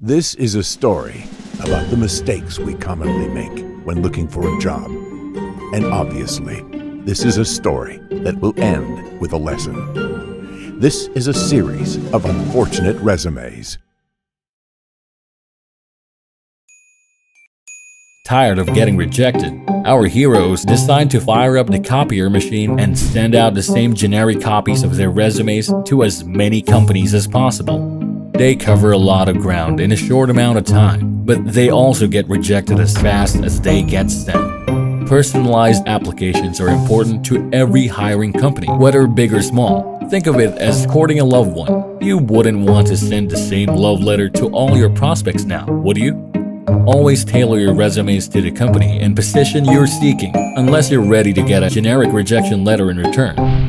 This is a story about the mistakes we commonly make when looking for a job. And obviously, this is a story that will end with a lesson. This is a series of unfortunate resumes. Tired of getting rejected, our heroes decide to fire up the copier machine and send out the same generic copies of their resumes to as many companies as possible. They cover a lot of ground in a short amount of time, but they also get rejected as fast as they get sent. Personalized applications are important to every hiring company, whether big or small. Think of it as courting a loved one. You wouldn't want to send the same love letter to all your prospects now, would you? Always tailor your resumes to the company and position you're seeking, unless you're ready to get a generic rejection letter in return.